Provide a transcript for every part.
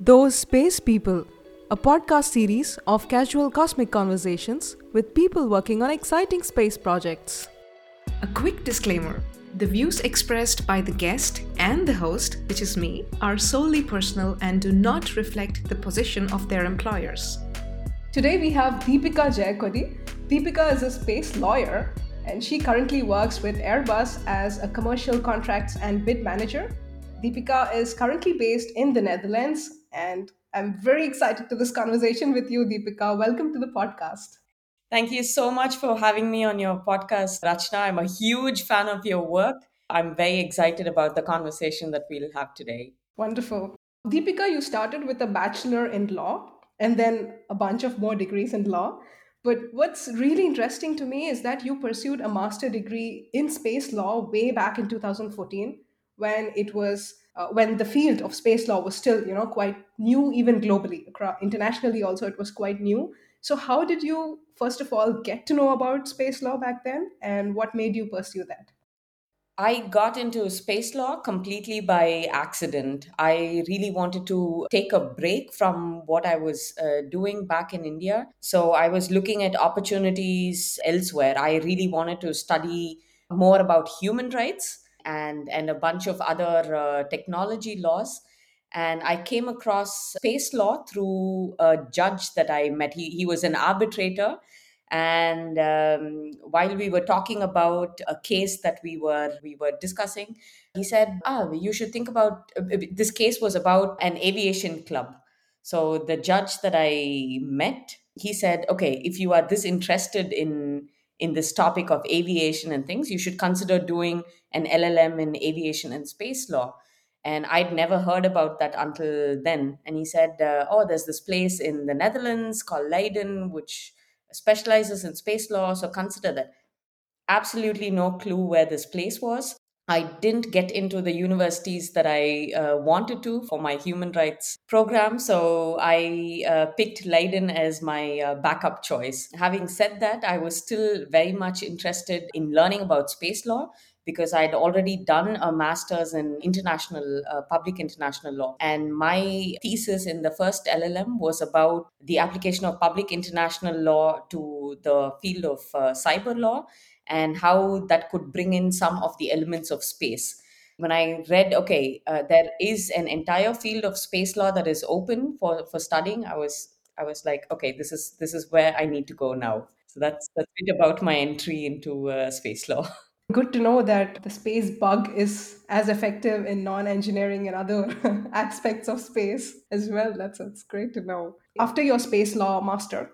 Those Space People, a podcast series of casual cosmic conversations with people working on exciting space projects. A quick disclaimer the views expressed by the guest and the host, which is me, are solely personal and do not reflect the position of their employers. Today we have Deepika Jayakodi. Deepika is a space lawyer and she currently works with Airbus as a commercial contracts and bid manager. Deepika is currently based in the Netherlands and I'm very excited to this conversation with you, Deepika. Welcome to the podcast. Thank you so much for having me on your podcast, Rachna. I'm a huge fan of your work. I'm very excited about the conversation that we'll have today. Wonderful. Deepika, you started with a bachelor in law and then a bunch of more degrees in law. But what's really interesting to me is that you pursued a master degree in space law way back in 2014 when it was uh, when the field of space law was still you know quite new even globally across, internationally also it was quite new so how did you first of all get to know about space law back then and what made you pursue that I got into space law completely by accident. I really wanted to take a break from what I was uh, doing back in India. So I was looking at opportunities elsewhere. I really wanted to study more about human rights and and a bunch of other uh, technology laws. And i came across space law through a judge that i met. He, he was an arbitrator. And um, while we were talking about a case that we were we were discussing he said ah you should think about uh, this case was about an aviation club. So the judge that i met he said okay if you are this interested in in this topic of aviation and things, you should consider doing an LLM in aviation and space law. And I'd never heard about that until then. And he said, uh, Oh, there's this place in the Netherlands called Leiden, which specializes in space law. So consider that. Absolutely no clue where this place was. I didn't get into the universities that I uh, wanted to for my human rights program. So I uh, picked Leiden as my uh, backup choice. Having said that, I was still very much interested in learning about space law because I had already done a master's in international uh, public international law. And my thesis in the first LLM was about the application of public international law to the field of uh, cyber law and how that could bring in some of the elements of space. When i read okay uh, there is an entire field of space law that is open for for studying i was i was like okay this is this is where i need to go now. So that's that's a bit about my entry into uh, space law. Good to know that the space bug is as effective in non-engineering and other aspects of space as well. That's, that's great to know. After your space law master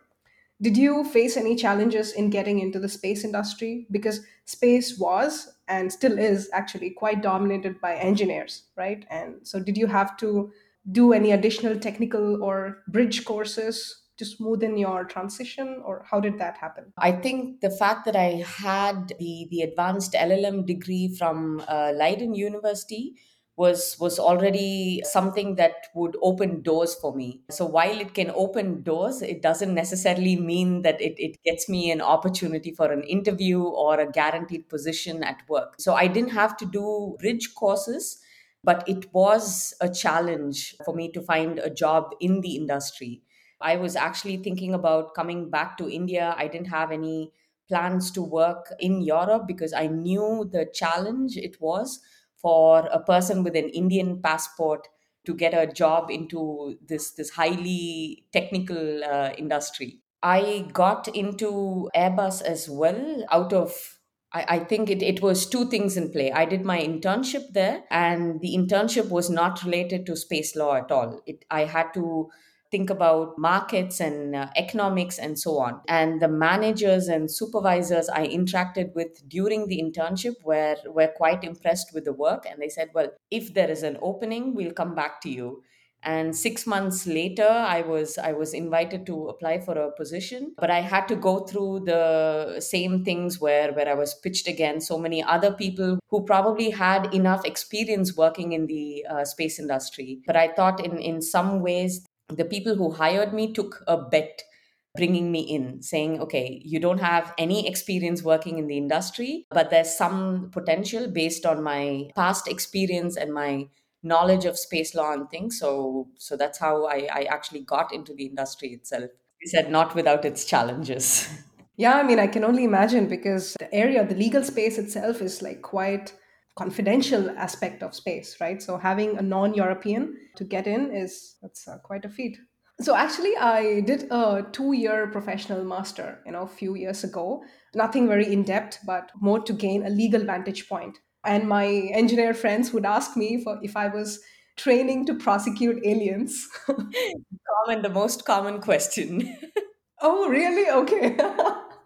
did you face any challenges in getting into the space industry? Because space was and still is actually quite dominated by engineers, right? And so, did you have to do any additional technical or bridge courses to smoothen your transition, or how did that happen? I think the fact that I had the, the advanced LLM degree from uh, Leiden University was was already something that would open doors for me. So while it can open doors it doesn't necessarily mean that it, it gets me an opportunity for an interview or a guaranteed position at work. So i didn't have to do bridge courses but it was a challenge for me to find a job in the industry. I was actually thinking about coming back to india. I didn't have any plans to work in europe because i knew the challenge it was for a person with an Indian passport to get a job into this this highly technical uh, industry. I got into Airbus as well out of I, I think it, it was two things in play. I did my internship there, and the internship was not related to space law at all. It I had to think about markets and uh, economics and so on. And the managers and supervisors I interacted with during the internship were, were quite impressed with the work. And they said, well, if there is an opening, we'll come back to you and 6 months later i was i was invited to apply for a position but i had to go through the same things where where i was pitched against so many other people who probably had enough experience working in the uh, space industry but i thought in in some ways the people who hired me took a bet bringing me in saying okay you don't have any experience working in the industry but there's some potential based on my past experience and my knowledge of space law and things. So so that's how I, I actually got into the industry itself. He said not without its challenges. Yeah, I mean, I can only imagine because the area, the legal space itself is like quite confidential aspect of space, right? So having a non-European to get in is that's uh, quite a feat. So actually, I did a two-year professional master, you know, a few years ago. Nothing very in depth, but more to gain a legal vantage point. And my engineer friends would ask me for if I was training to prosecute aliens. common, the most common question. oh, really? Okay.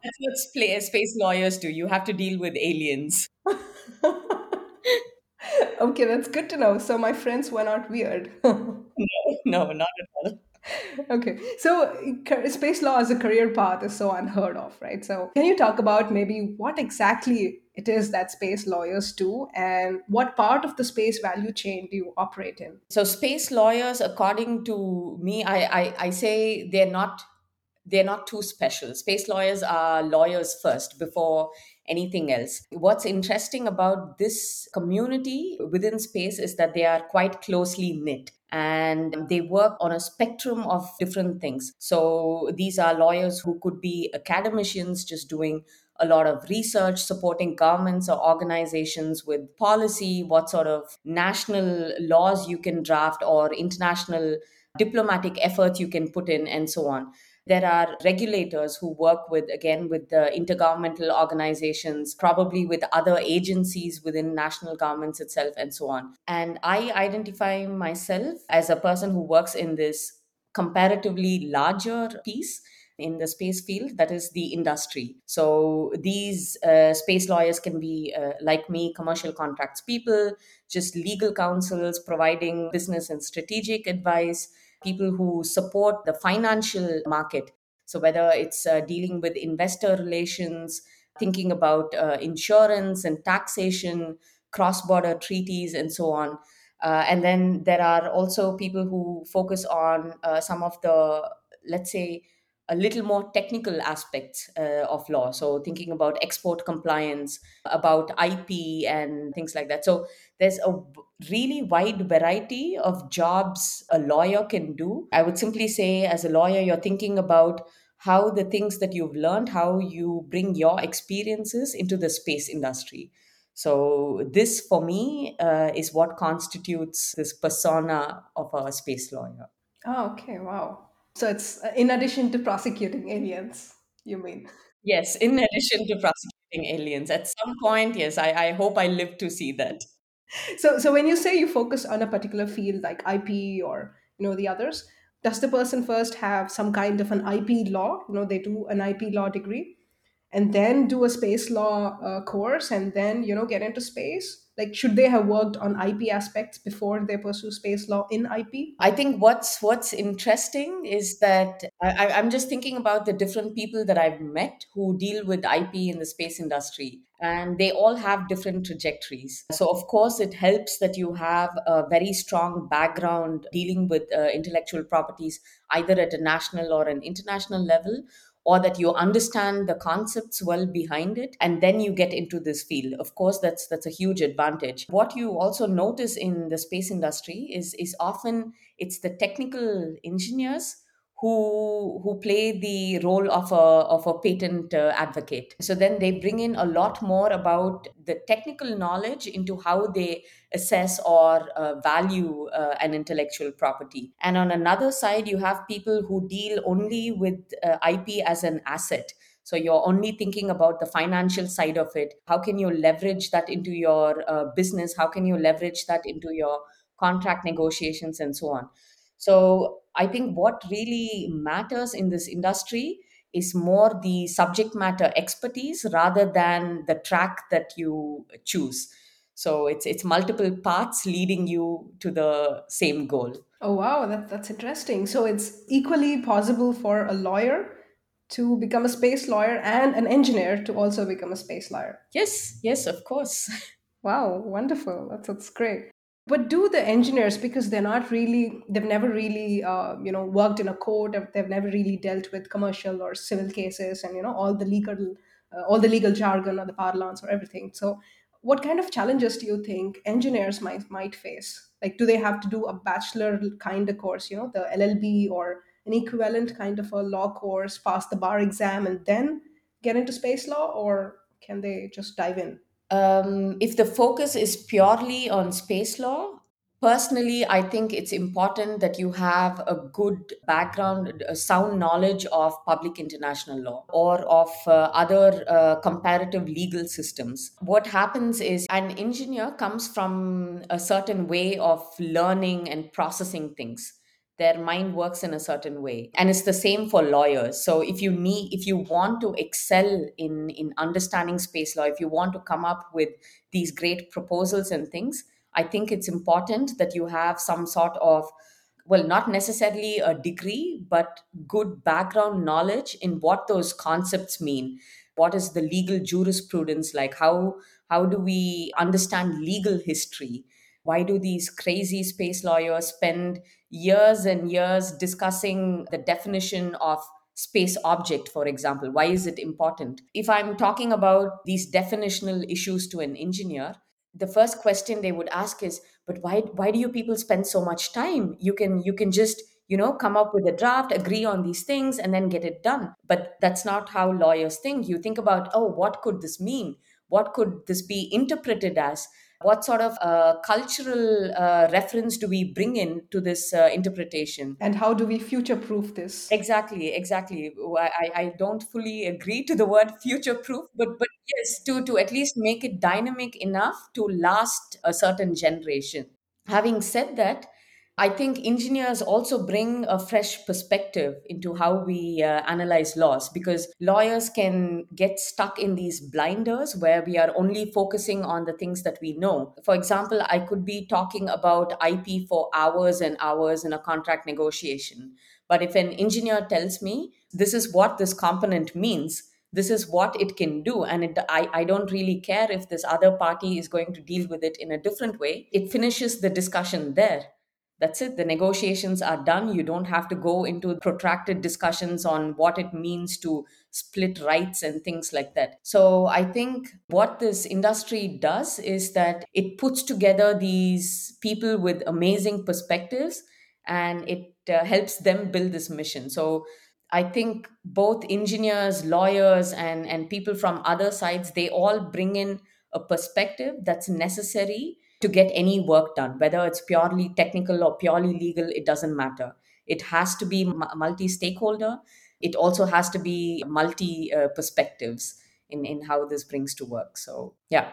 That's what space lawyers do. You have to deal with aliens. okay, that's good to know. So my friends were not weird. no, no, not at all. Okay, so ca- space law as a career path is so unheard of, right? So, can you talk about maybe what exactly it is that space lawyers do and what part of the space value chain do you operate in? So, space lawyers, according to me, I, I, I say they're not they're not too special. Space lawyers are lawyers first before anything else. What's interesting about this community within space is that they are quite closely knit and they work on a spectrum of different things. So these are lawyers who could be academicians just doing a lot of research supporting governments or organizations with policy, what sort of national laws you can draft or international diplomatic efforts you can put in, and so on. There are regulators who work with, again, with the intergovernmental organizations, probably with other agencies within national governments itself, and so on. And I identify myself as a person who works in this comparatively larger piece in the space field that is the industry so these uh, space lawyers can be uh, like me commercial contracts people just legal counsels providing business and strategic advice people who support the financial market. So, whether it's uh, dealing with investor relations, thinking about uh, insurance and taxation, cross border treaties, and so on. Uh, and then there are also people who focus on uh, some of the, let's say, a little more technical aspects uh, of law. So, thinking about export compliance, about IP, and things like that. So, there's a really wide variety of jobs a lawyer can do. I would simply say, as a lawyer, you're thinking about how the things that you've learned, how you bring your experiences into the space industry. So, this for me uh, is what constitutes this persona of a space lawyer. Oh, okay, wow. So it's uh, in addition to prosecuting aliens, you mean? Yes, in addition to prosecuting aliens. At some point, yes, I, I hope I live to see that. So so when you say you focus on a particular field like IP or you know the others, does the person first have some kind of an IP law? You know, they do an IP law degree and then do a space law uh, course and then you know get into space like should they have worked on ip aspects before they pursue space law in ip i think what's what's interesting is that I, i'm just thinking about the different people that i've met who deal with ip in the space industry and they all have different trajectories. So of course it helps that you have a very strong background dealing with uh, intellectual properties either at a national or an international level or that you understand the concepts well behind it and then you get into this field. Of course that's that's a huge advantage. What you also notice in the space industry is is often it's the technical engineers who who play the role of a of a patent uh, advocate. So then they bring in a lot more about the technical knowledge into how they assess or uh, value uh, an intellectual property. And on another side you have people who deal only with uh, ip as an asset. So you're only thinking about the financial side of it. How can you leverage that into your uh, business? How can you leverage that into your contract negotiations and so on so I think what really matters in this industry is more the subject matter expertise rather than the track that you choose. So it's it's multiple paths leading you to the same goal. Oh wow, that, that's interesting. So it's equally possible for a lawyer to become a space lawyer and an engineer to also become a space lawyer. Yes, yes, of course. Wow, wonderful. That's that's great. But do the engineers, because they're not really, they've never really, uh, you know, worked in a court, they've never really dealt with commercial or civil cases, and you know all the legal, uh, all the legal jargon or the parlance or everything. So, what kind of challenges do you think engineers might might face? Like, do they have to do a bachelor kind of course, you know, the LLB or an equivalent kind of a law course, pass the bar exam, and then get into space law, or can they just dive in? Um, if the focus is purely on space law, personally, I think it's important that you have a good background, a sound knowledge of public international law or of uh, other uh, comparative legal systems. What happens is an engineer comes from a certain way of learning and processing things their mind works in a certain way. And it's the same for lawyers. So if you need if you want to excel in in understanding space law if you want to come up with these great proposals and things i think it's important that you have some sort of well not necessarily a degree but good background knowledge in what those concepts mean. What is the legal jurisprudence like? How how do we understand legal history? Why do these crazy space lawyers spend years and years discussing the definition of space object, for example? Why is it important? If I'm talking about these definitional issues to an engineer, the first question they would ask is, but why why do you people spend so much time? You can you can just you know come up with a draft agree on these things and then get it done but that's not how lawyers think you think about oh what could this mean what could this be interpreted as what sort of uh, cultural uh, reference do we bring in to this uh, interpretation? And how do we future proof this? Exactly exactly. I, I don't fully agree to the word future proof but but yes to to at least make it dynamic enough to last a certain generation. Having said that I think engineers also bring a fresh perspective into how we uh, analyze laws because lawyers can get stuck in these blinders where we are only focusing on the things that we know. For example, I could be talking about IP for hours and hours in a contract negotiation. But if an engineer tells me this is what this component means, this is what it can do and it, I, I don't really care if this other party is going to deal with it in a different way it finishes the discussion there that's it. The negotiations are done. You don't have to go into protracted discussions on what it means to split rights and things like that. So I think what this industry does is that it puts together these people with amazing perspectives and it uh, helps them build this mission. So I think both engineers, lawyers, and, and people from other sides, they all bring in a perspective that's necessary to get any work done, whether it's purely technical or purely legal, it doesn't matter. It has to be multi stakeholder. It also has to be multi uh, perspectives in, in how this brings to work. So, yeah.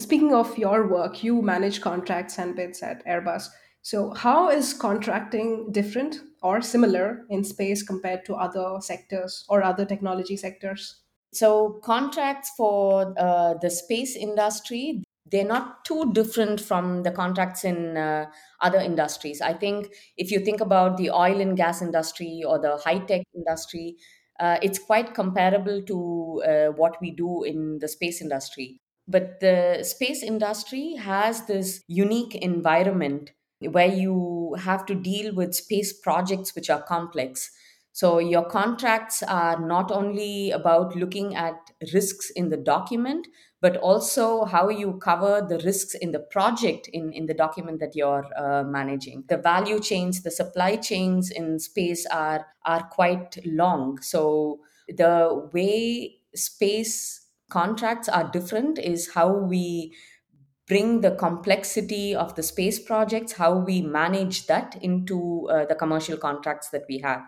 Speaking of your work, you manage contracts and bids at Airbus. So, how is contracting different or similar in space compared to other sectors or other technology sectors? So, contracts for uh, the space industry, they're not too different from the contracts in uh, other industries. I think if you think about the oil and gas industry or the high tech industry, uh, it's quite comparable to uh, what we do in the space industry. But the space industry has this unique environment where you have to deal with space projects which are complex. So, your contracts are not only about looking at risks in the document, but also how you cover the risks in the project in, in the document that you're uh, managing. The value chains, the supply chains in space are, are quite long. So, the way space contracts are different is how we bring the complexity of the space projects, how we manage that into uh, the commercial contracts that we have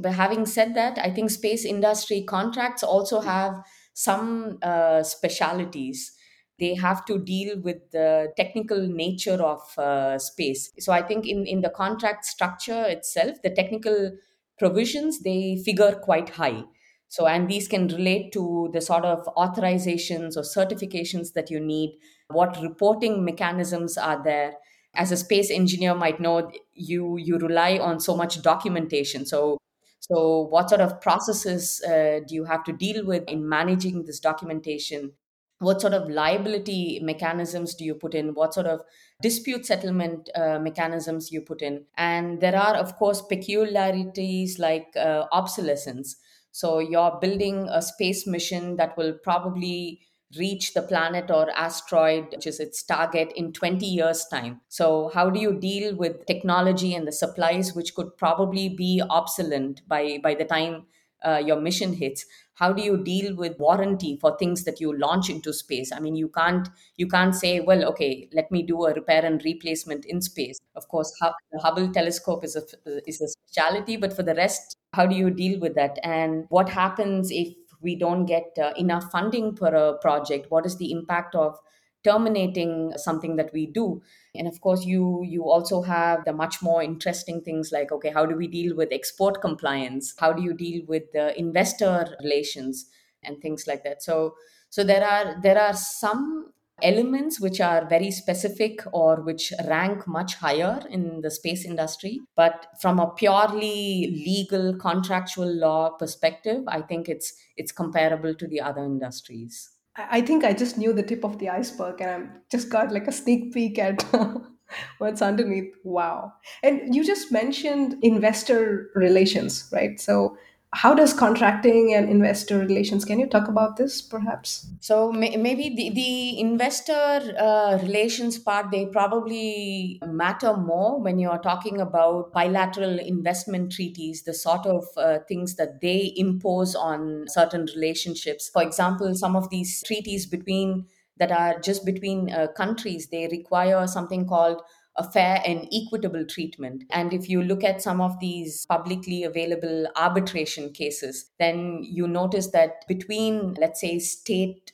but having said that i think space industry contracts also have some uh, specialities. They have to deal with the technical nature of uh, space. So i think in, in the contract structure itself the technical provisions they figure quite high. So and these can relate to the sort of authorizations or certifications that you need what reporting mechanisms are there. As a space engineer might know you you rely on so much documentation. So so, what sort of processes uh, do you have to deal with in managing this documentation? What sort of liability mechanisms do you put in? What sort of dispute settlement uh, mechanisms you put in? And there are, of course, peculiarities like uh, obsolescence. So, you're building a space mission that will probably reach the planet or asteroid, which is its target, in 20 years' time. So, how do you deal with technology and the supplies which could probably be obsolete by, by the time uh, your mission hits? How do you deal with warranty for things that you launch into space? I mean, you can't you can't say, well, okay, let me do a repair and replacement in space. Of course, the Hubble telescope is a is a specialty, but for the rest, how do you deal with that? And what happens if we don't get uh, enough funding for a project? What is the impact of terminating something that we do? and of course you you also have the much more interesting things like okay how do we deal with export compliance how do you deal with the investor relations and things like that so so there are there are some elements which are very specific or which rank much higher in the space industry but from a purely legal contractual law perspective i think it's it's comparable to the other industries I think I just knew the tip of the iceberg and I just got like a sneak peek at what's underneath. Wow. And you just mentioned investor relations, right? So how does contracting and investor relations can you talk about this perhaps? So may, maybe the, the investor uh, relations part they probably matter more when you're talking about bilateral investment treaties the sort of uh, things that they impose on certain relationships. For example some of these treaties between that are just between uh, countries they require something called a fair and equitable treatment. And if you look at some of these publicly available arbitration cases, then you notice that between, let's say, state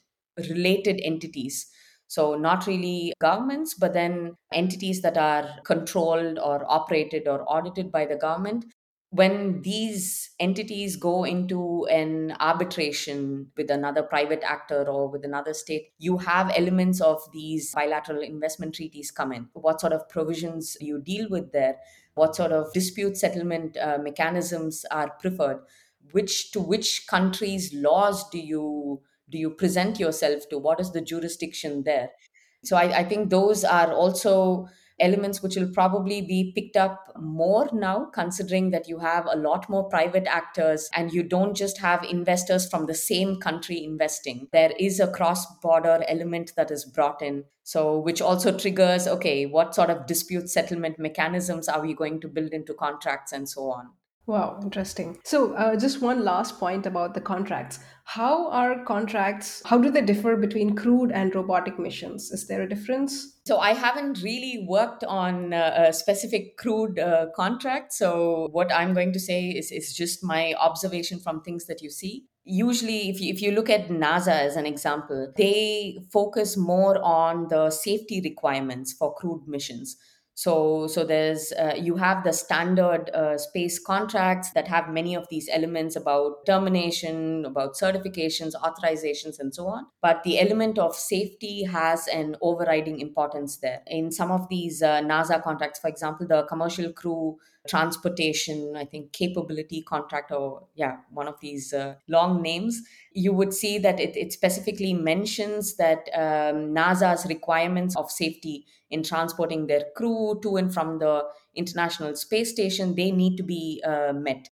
related entities, so, not really governments, but then entities that are controlled or operated or audited by the government when these entities go into an arbitration with another private actor or with another state, you have elements of these bilateral investment treaties come in. What sort of provisions you deal with there? What sort of dispute settlement uh, mechanisms are preferred? Which to which countries' laws do you do you present yourself to? What is the jurisdiction there? So I, I think those are also elements which will probably be picked up more now, considering that you have a lot more private actors and you don't just have investors from the same country investing. There is a cross border element that is brought in. So, which also triggers okay, what sort of dispute settlement mechanisms are we going to build into contracts and so on? Wow, interesting. So, uh, just one last point about the contracts. How are contracts, how do they differ between crewed and robotic missions? Is there a difference? So, I haven't really worked on uh, a specific crewed uh, contract. So, what I'm going to say is, is just my observation from things that you see. Usually, if you, if you look at NASA as an example, they focus more on the safety requirements for crewed missions. So, so there's uh, you have the standard uh, space contracts that have many of these elements about termination, about certifications, authorizations, and so on. But the element of safety has an overriding importance there. In some of these uh, NASA contracts, for example, the commercial crew transportation, I think capability contract, or yeah, one of these uh, long names, you would see that it, it specifically mentions that um, NASA's requirements of safety in transporting their crew to and from the International Space Station, they need to be uh, met.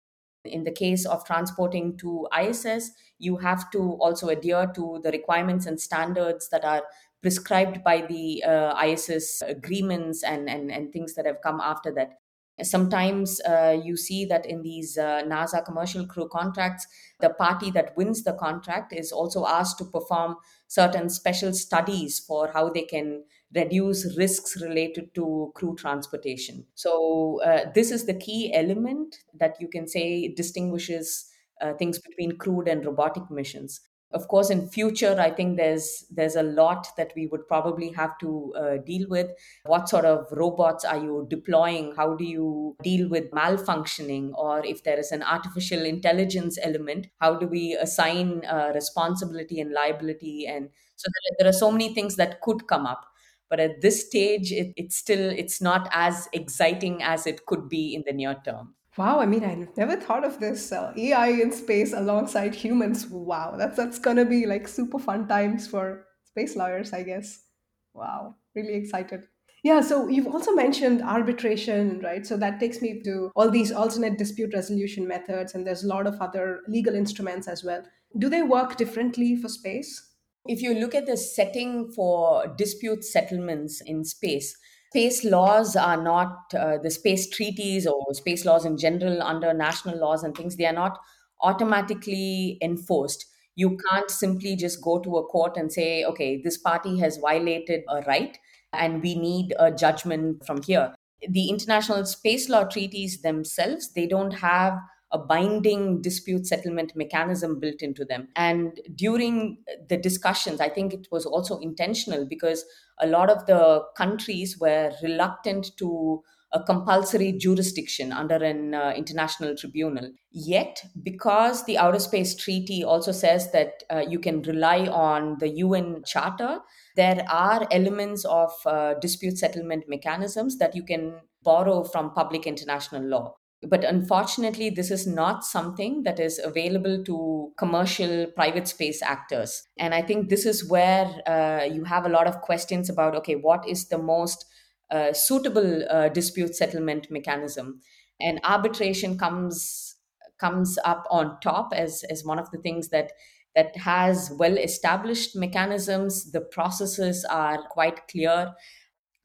In the case of transporting to ISS, you have to also adhere to the requirements and standards that are prescribed by the uh, ISS agreements and, and, and things that have come after that. Sometimes uh, you see that in these uh, NASA commercial crew contracts, the party that wins the contract is also asked to perform certain special studies for how they can reduce risks related to crew transportation. So, uh, this is the key element that you can say distinguishes uh, things between crewed and robotic missions. Of course in future i think there's there's a lot that we would probably have to uh, deal with. What sort of robots are you deploying? How do you deal with malfunctioning? Or if there is an artificial intelligence element how do we assign uh, responsibility and liability? And so there, there, are so many things that could come up but at this stage it, it's still it's not as exciting as it could be in the near term Wow, I mean, I never thought of this uh, AI in space alongside humans. Wow, that's that's gonna be like super fun times for space lawyers, I guess. Wow, really excited. Yeah, so you've also mentioned arbitration, right? So that takes me to all these alternate dispute resolution methods, and there's a lot of other legal instruments as well. Do they work differently for space? If you look at the setting for dispute settlements in space, space laws are not uh, the space treaties or space laws in general under national laws and things, they are not automatically enforced. You can't simply just go to a court and say, okay, this party has violated a right and we need a judgment from here. The international space law treaties themselves, they don't have a binding dispute settlement mechanism built into them. And during the discussions, I think it was also intentional because a lot of the countries were reluctant to a compulsory jurisdiction under an uh, international tribunal. Yet, because the Outer Space Treaty also says that uh, you can rely on the UN Charter, there are elements of uh, dispute settlement mechanisms that you can borrow from public international law. But unfortunately, this is not something that is available to commercial private space actors. And I think this is where uh, you have a lot of questions about okay, what is the most uh, suitable uh, dispute settlement mechanism? And arbitration comes comes up on top as, as one of the things that that has well established mechanisms the processes are quite clear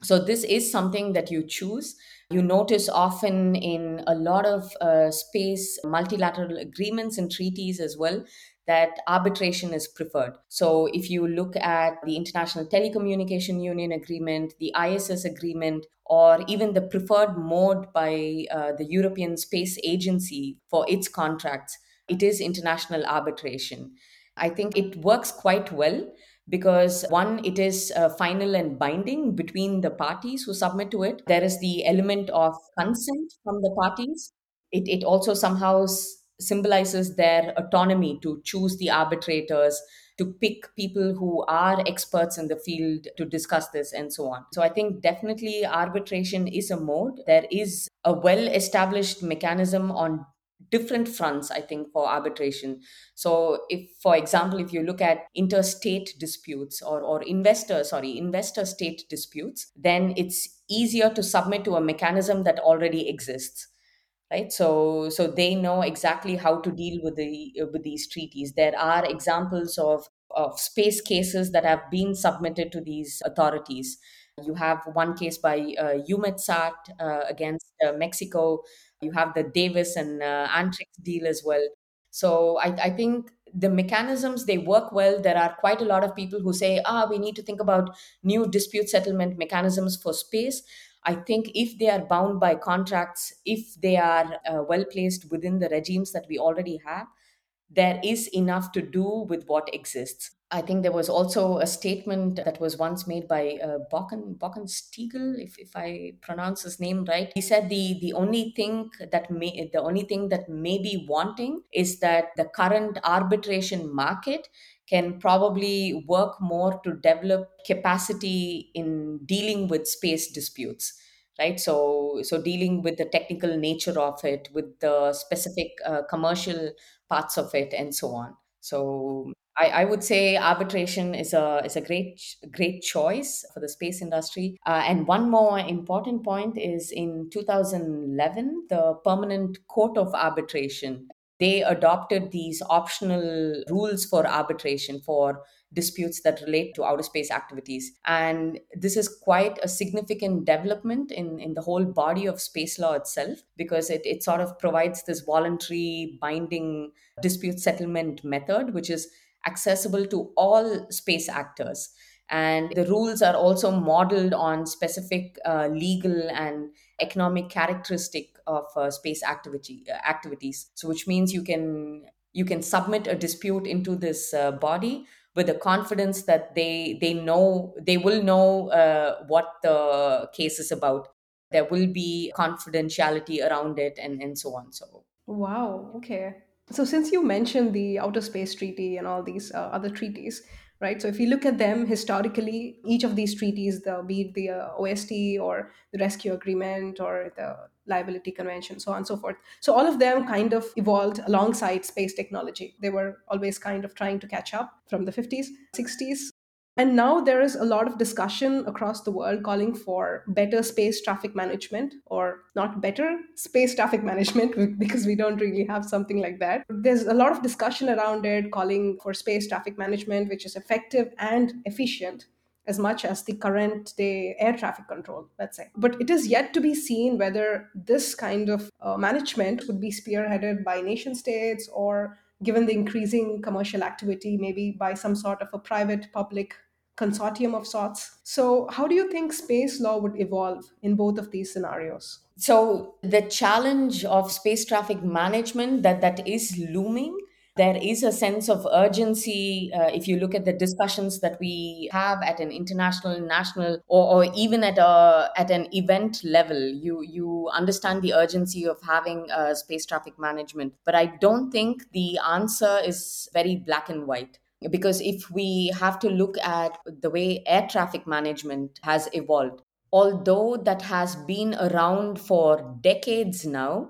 so this is something that you choose you notice often in a lot of uh, space multilateral agreements and treaties as well that arbitration is preferred. So, if you look at the International Telecommunication Union Agreement, the ISS Agreement, or even the preferred mode by uh, the European Space Agency for its contracts, it is international arbitration. I think it works quite well because one it is uh, final and binding between the parties who submit to it. There is the element of consent from the parties. It, it also somehow s- symbolizes their autonomy to choose the arbitrators to pick people who are experts in the field to discuss this and so on. So i think definitely arbitration is a mode. There is a well established mechanism on different fronts i think for arbitration. So if for example if you look at interstate disputes or or investor sorry investor state disputes then it's easier to submit to a mechanism that already exists right? So so they know exactly how to deal with the with these treaties. There are examples of of space cases that have been submitted to these authorities. You have one case by uh, Eutelsat uh, against uh, Mexico. You have the Devas and uh, Antrix deal as well. So I, I think the mechanisms they work well. There are quite a lot of people who say, ah, we need to think about new dispute settlement mechanisms for space. I think if they are bound by contracts, if they are uh, well placed within the regimes that we already have, there is enough to do with what exists. I think there was also a statement that was once made by uh, Bocken, Bockenstiegel, if, if I pronounce his name right. He said the, the only thing that may the only thing that may be wanting is that the current arbitration market can probably work more to develop capacity in dealing with space disputes right so so dealing with the technical nature of it with the specific uh, commercial parts of it and so on so I, I would say arbitration is a is a great great choice for the space industry. Uh, and one more important point is in 2011, the Permanent Court of Arbitration they adopted these optional rules for arbitration for disputes that relate to outer space activities. And this is quite a significant development in, in the whole body of space law itself because it, it sort of provides this voluntary binding dispute settlement method, which is accessible to all space actors. And the rules are also modeled on specific uh, legal and economic characteristic of uh, space activity uh, activities. So, which means you can you can submit a dispute into this uh, body with the confidence that they they know they will know uh, what the case is about. There will be confidentiality around it, and and so on. So Wow. Okay. So since you mentioned the Outer Space Treaty and all these uh, other treaties, right? So if you look at them historically, each of these treaties, the be it the uh, OST or the Rescue Agreement or the Liability Convention, so on and so forth. So all of them kind of evolved alongside space technology. They were always kind of trying to catch up from the 50s, 60s. And now there is a lot of discussion across the world calling for better space traffic management, or not better space traffic management, because we don't really have something like that. There's a lot of discussion around it calling for space traffic management, which is effective and efficient as much as the current day air traffic control, let's say. But it is yet to be seen whether this kind of uh, management would be spearheaded by nation states or given the increasing commercial activity, maybe by some sort of a private public consortium of sorts. So, how do you think space law would evolve in both of these scenarios? So the challenge of space traffic management that that is looming there is a sense of urgency uh, if you look at the discussions that we have at an international national or, or even at a at an event level you you understand the urgency of having uh, space traffic management but i don't think the answer is very black and white because if we have to look at the way air traffic management has evolved although that has been around for decades now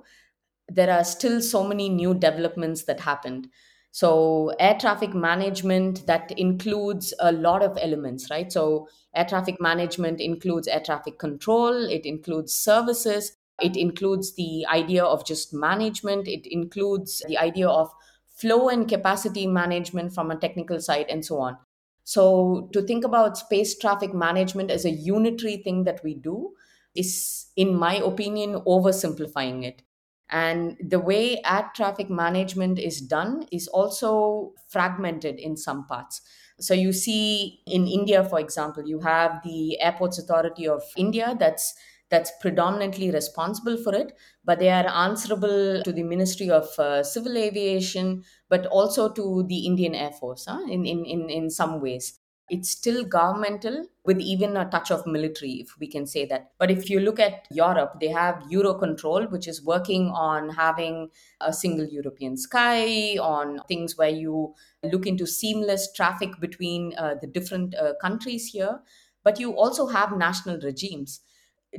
there are still so many new developments that happened. So air traffic management that includes a lot of elements right? So air traffic management includes air traffic control it includes services it includes the idea of just management it includes the idea of flow and capacity management from a technical side and so on so to think about space traffic management as a unitary thing that we do is in my opinion oversimplifying it and the way air traffic management is done is also fragmented in some parts. So you see in India, for example, you have the Airports Authority of India that's that's predominantly responsible for it, but they are answerable to the Ministry of uh, Civil Aviation, but also to the Indian Air Force huh? in, in, in, in some ways. It's still governmental with even a touch of military if we can say that. But if you look at europe they have eurocontrol which is working on having a single european sky on things where you look into seamless traffic between uh, the different uh, countries here. But you also have national regimes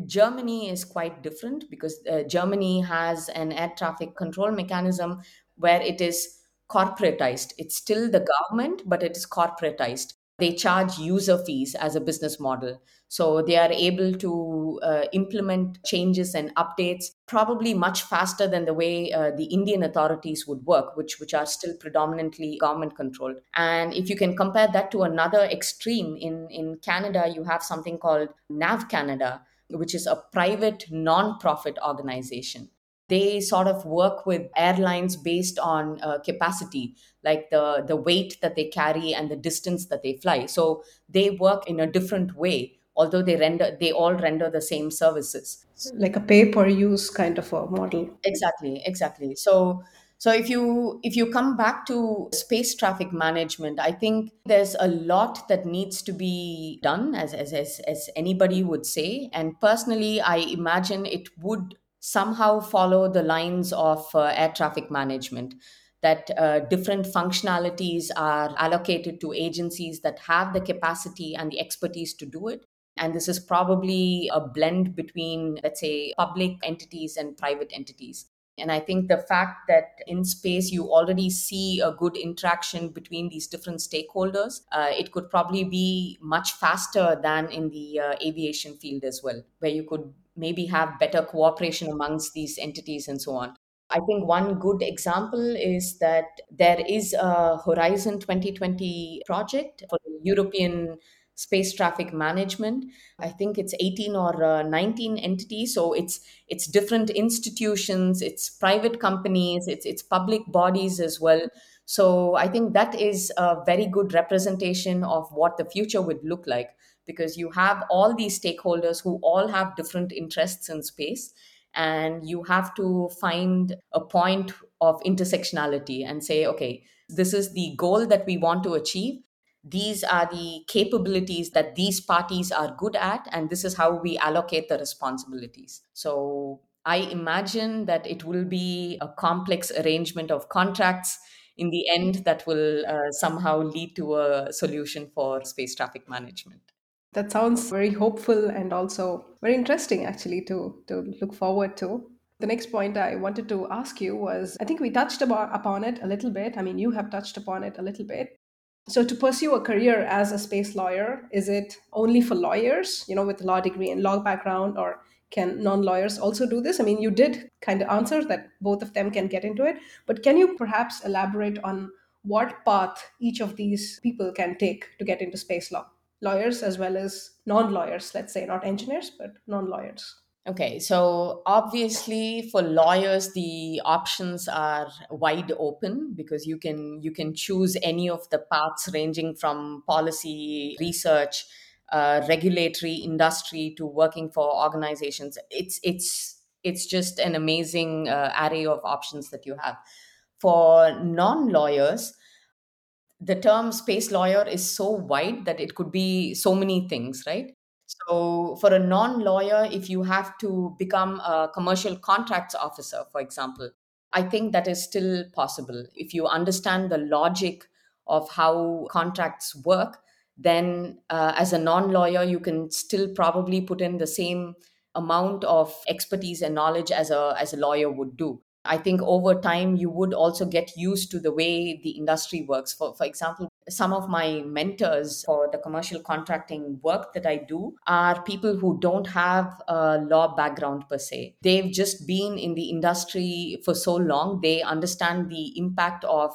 germany is quite different because uh, germany has an air traffic control mechanism where it is corporatized. It's still the government but it is corporatized. They charge user fees as a business model. So they are able to uh, implement changes and updates probably much faster than the way uh, the indian authorities would work which which are still predominantly government controlled. And if you can compare that to another extreme in in canada you have something called nav canada which is a private non-profit organization. They sort of work with airlines based on uh, capacity like the the weight that they carry and the distance that they fly. So they work in a different way although they render they all render the same services. Like a pay per use kind of a model. Exactly exactly. So so if you if you come back to space traffic management i think there's a lot that needs to be done as as as, as anybody would say. And personally i imagine it would somehow follow the lines of uh, air traffic management that uh, different functionalities are allocated to agencies that have the capacity and the expertise to do it. And this is probably a blend between let's say public entities and private entities and I think the fact that in space you already see a good interaction between these different stakeholders, uh, it could probably be much faster than in the uh, aviation field as well, where you could maybe have better cooperation amongst these entities and so on. I think one good example is that there is a Horizon 2020 project for the European space traffic management. I think it's 18 or uh, 19 entities so it's it's different institutions it's private companies it's it's public bodies as well. So i think that is a very good representation of what the future would look like because you have all these stakeholders who all have different interests in space and you have to find a point of intersectionality and say okay this is the goal that we want to achieve these are the capabilities that these parties are good at and this is how we allocate the responsibilities. So i imagine that it will be a complex arrangement of contracts in the end that will uh, somehow lead to a solution for space traffic management. That sounds very hopeful and also very interesting actually to to look forward to. The next point I wanted to ask you was I think we touched about, upon it a little bit. I mean, you have touched upon it a little bit, So, to pursue a career as a space lawyer, is it only for lawyers, you know, with law degree and law background, or can non lawyers also do this? I mean, you did kind of answer that both of them can get into it, but can you perhaps elaborate on what path each of these people can take to get into space law? Lawyers as well as non lawyers, let's say, not engineers, but non lawyers. Okay, so obviously for lawyers the options are wide open because you can you can choose any of the paths ranging from policy, research, uh, regulatory, industry to working for organizations. It's it's it's just an amazing uh, array of options that you have. For non-lawyers, the term space lawyer is so wide that it could be so many things, right? So, for a non lawyer, if you have to become a commercial contracts officer, for example, I think that is still possible. If you understand the logic of how contracts work, then uh, as a non lawyer, you can still probably put in the same amount of expertise and knowledge as a, as a lawyer would do. I think over time you would also get used to the way the industry works. For, for example, some of my mentors for the commercial contracting work that I do are people who don't have a law background per se. They've just been in the industry for so long, they understand the impact of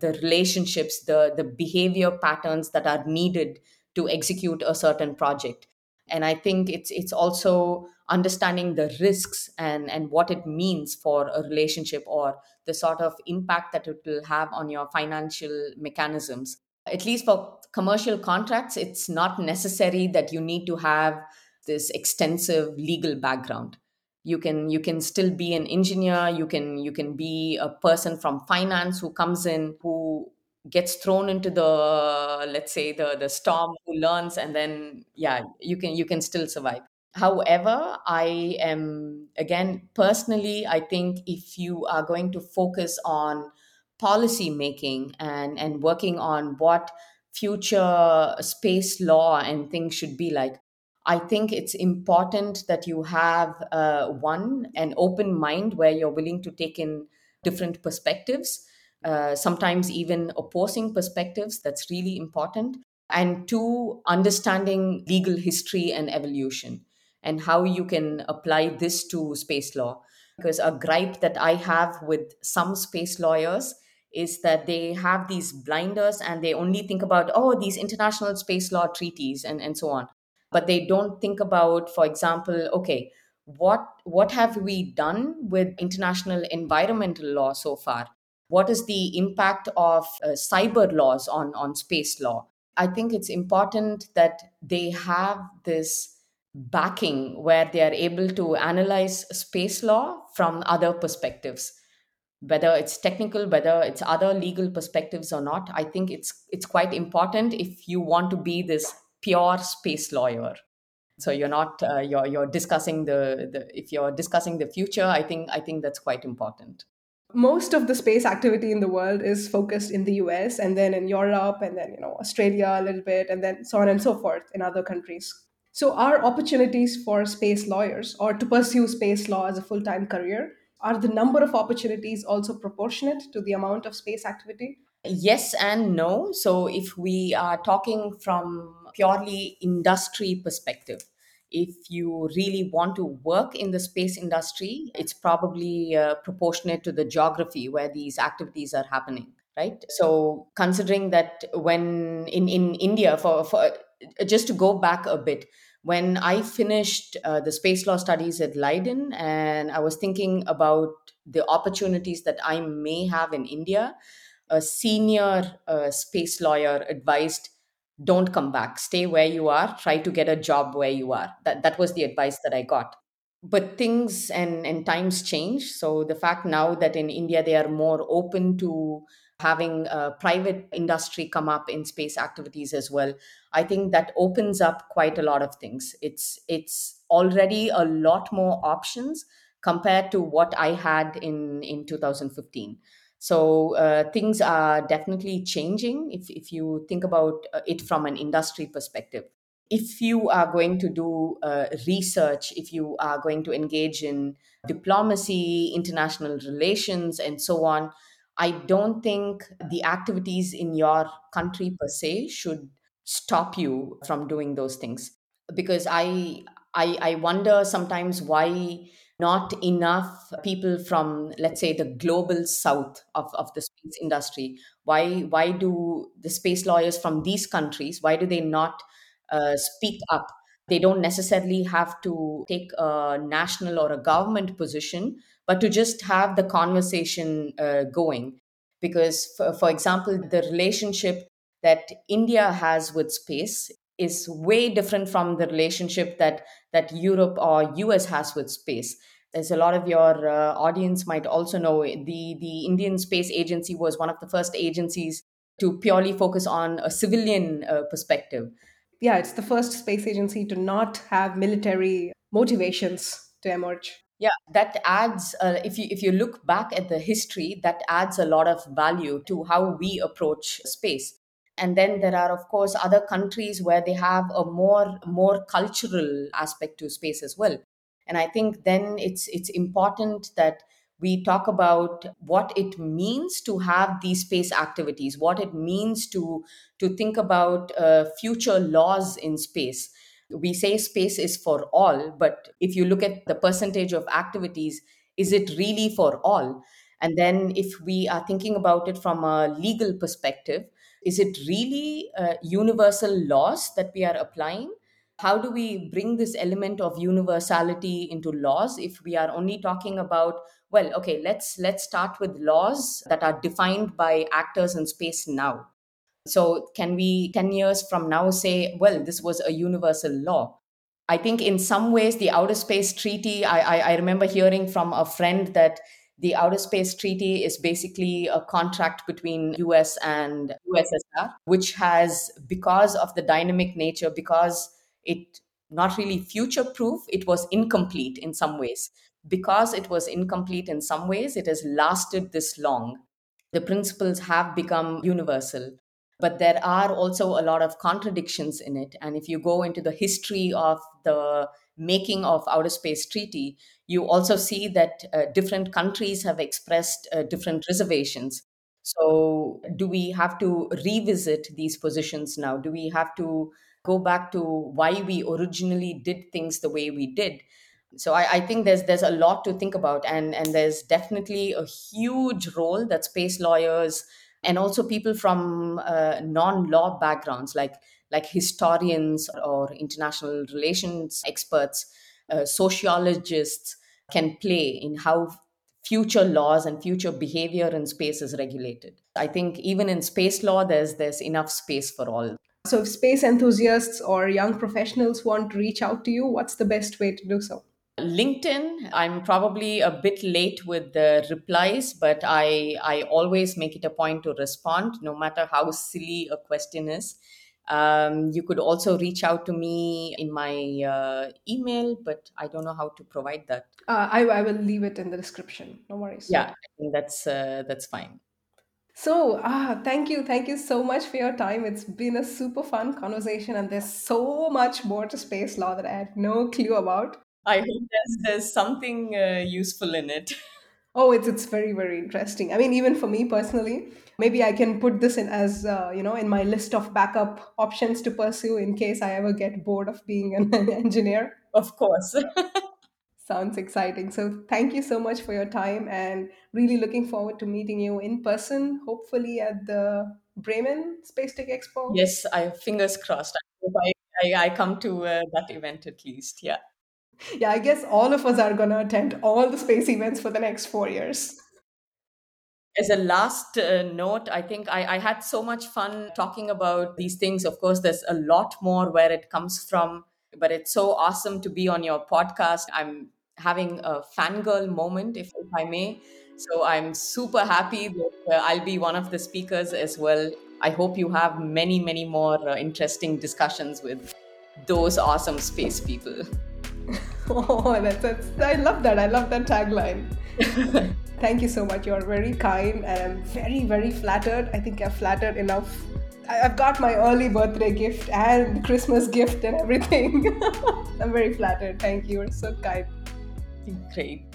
the relationships, the, the behavior patterns that are needed to execute a certain project and i think it's it's also understanding the risks and and what it means for a relationship or the sort of impact that it will have on your financial mechanisms. At least for commercial contracts it's not necessary that you need to have this extensive legal background. You can you can still be an engineer you can you can be a person from finance who comes in who gets thrown into the let's say the the storm who learns and then yeah you can you can still survive however i am again personally i think if you are going to focus on policy making and and working on what future space law and things should be like i think it's important that you have uh, one an open mind where you're willing to take in different perspectives uh, sometimes even opposing perspectives. That's really important. And two, understanding legal history and evolution and how you can apply this to space law. Because a gripe that I have with some space lawyers is that they have these blinders and they only think about, oh, these international space law treaties and, and so on. But they don't think about, for example, okay, what what have we done with international environmental law so far what is the impact of uh, cyber laws on, on space law? I think it's important that they have this backing where they are able to analyze space law from other perspectives. Whether it's technical whether it's other legal perspectives or not i think it's it's quite important if you want to be this pure space lawyer. So you're not uh, you're you're discussing the, the if you're discussing the future i think i think that's quite important. Most of the space activity in the world is focused in the US and then in Europe and then you know Australia a little bit and then so on and so forth in other countries. So are opportunities for space lawyers or to pursue space law as a full-time career are the number of opportunities also proportionate to the amount of space activity? Yes and no. So if we are talking from purely industry perspective, if you really want to work in the space industry, it's probably uh, proportionate to the geography where these activities are happening, right? So, considering that when in, in India, for, for just to go back a bit, when I finished uh, the space law studies at Leiden and I was thinking about the opportunities that I may have in India, a senior uh, space lawyer advised don't come back. Stay where you are. Try to get a job where you are. That that was the advice that i got. But things and and times change. So the fact now that in india they are more open to having private industry come up in space activities as well i think that opens up quite a lot of things it's it's already a lot more options compared to what i had in in 2015 so uh, things are definitely changing if, if you think about uh, it from an industry perspective. If you are going to do uh, research, if you are going to engage in diplomacy, international relations, and so on, I don't think the activities in your country per se should stop you from doing those things. Because I I, I wonder sometimes why not enough people from let's say the global south of, of the space industry why why do the space lawyers from these countries why do they not uh, speak up? They don't necessarily have to take a national or a government position but to just have the conversation uh, going. Because for, for example the relationship that india has with space is way different from the relationship that that europe or us has with space. As a lot of your uh, audience might also know the the indian space agency was one of the first agencies to purely focus on a civilian uh, perspective. Yeah it's the first space agency to not have military motivations to emerge yeah that adds uh, if you if you look back at the history that adds a lot of value to how we approach space. And then there are of course other countries where they have a more more cultural aspect to space as well. And i think then it's it's important that we talk about what it means to have these space activities what it means to to think about uh, future laws in space we say space is for all but if you look at the percentage of activities is it really for all? And then if we are thinking about it from a legal perspective is it really uh, universal laws that we are applying? How do we bring this element of universality into laws if we are only talking about well okay let's let's start with laws that are defined by actors in space now so can we 10 years from now say well this was a universal law? I think in some ways the outer space treaty i i, I remember hearing from a friend that the outer space treaty is basically a contract between us and ussr which has because of the dynamic nature because it not really future proof it was incomplete in some ways. Because it was incomplete in some ways it has lasted this long. The principles have become universal but there are also a lot of contradictions in it. And if you go into the history of the making of outer space treaty you also see that uh, different countries have expressed uh, different reservations. So do we have to revisit these positions now? Do we have to go back to why we originally did things the way we did? So I, I, think there's there's a lot to think about. And and there's definitely a huge role that space lawyers and also people from uh, non-law backgrounds like like historians or international relations experts uh, sociologists can play in how future laws and future behavior in space is regulated i think even in space law there's there's enough space for all so, if space enthusiasts or young professionals want to reach out to you, what's the best way to do so? LinkedIn, I'm probably a bit late with the replies, but I, I always make it a point to respond, no matter how silly a question is. Um, you could also reach out to me in my uh, email, but I don't know how to provide that. Uh, I, I will leave it in the description. No worries. Yeah, I think that's uh, that's fine. So, ah, thank you. Thank you so much for your time. It's been a super fun conversation, and there's so much more to space law that I had no clue about. I hope there's, there's something uh, useful in it. Oh, it's it's very very interesting. I mean, even for me personally, maybe I can put this in as uh, you know in my list of backup options to pursue in case I ever get bored of being an engineer. Of course. Sounds exciting. So, thank you so much for your time and really looking forward to meeting you in person, hopefully at the Bremen Space Tech Expo. Yes, I have fingers crossed. I hope I, I, I come to uh, that event at least. Yeah. Yeah, I guess all of us are going to attend all the space events for the next four years. As a last uh, note, I think I, I had so much fun talking about these things. Of course, there's a lot more where it comes from but it's so awesome to be on your podcast. I'm having a fangirl moment, if, if I may. So I'm super happy that uh, I'll be one of the speakers as well. I hope you have many, many more uh, interesting discussions with those awesome space people. oh, that's, that's, I love that. I love that tagline. Thank you so much. You're very kind and I'm very, very flattered. I think I've flattered enough I've got my early birthday gift and Christmas gift and everything. I'm very flattered. Thank you. You're so kind. Great.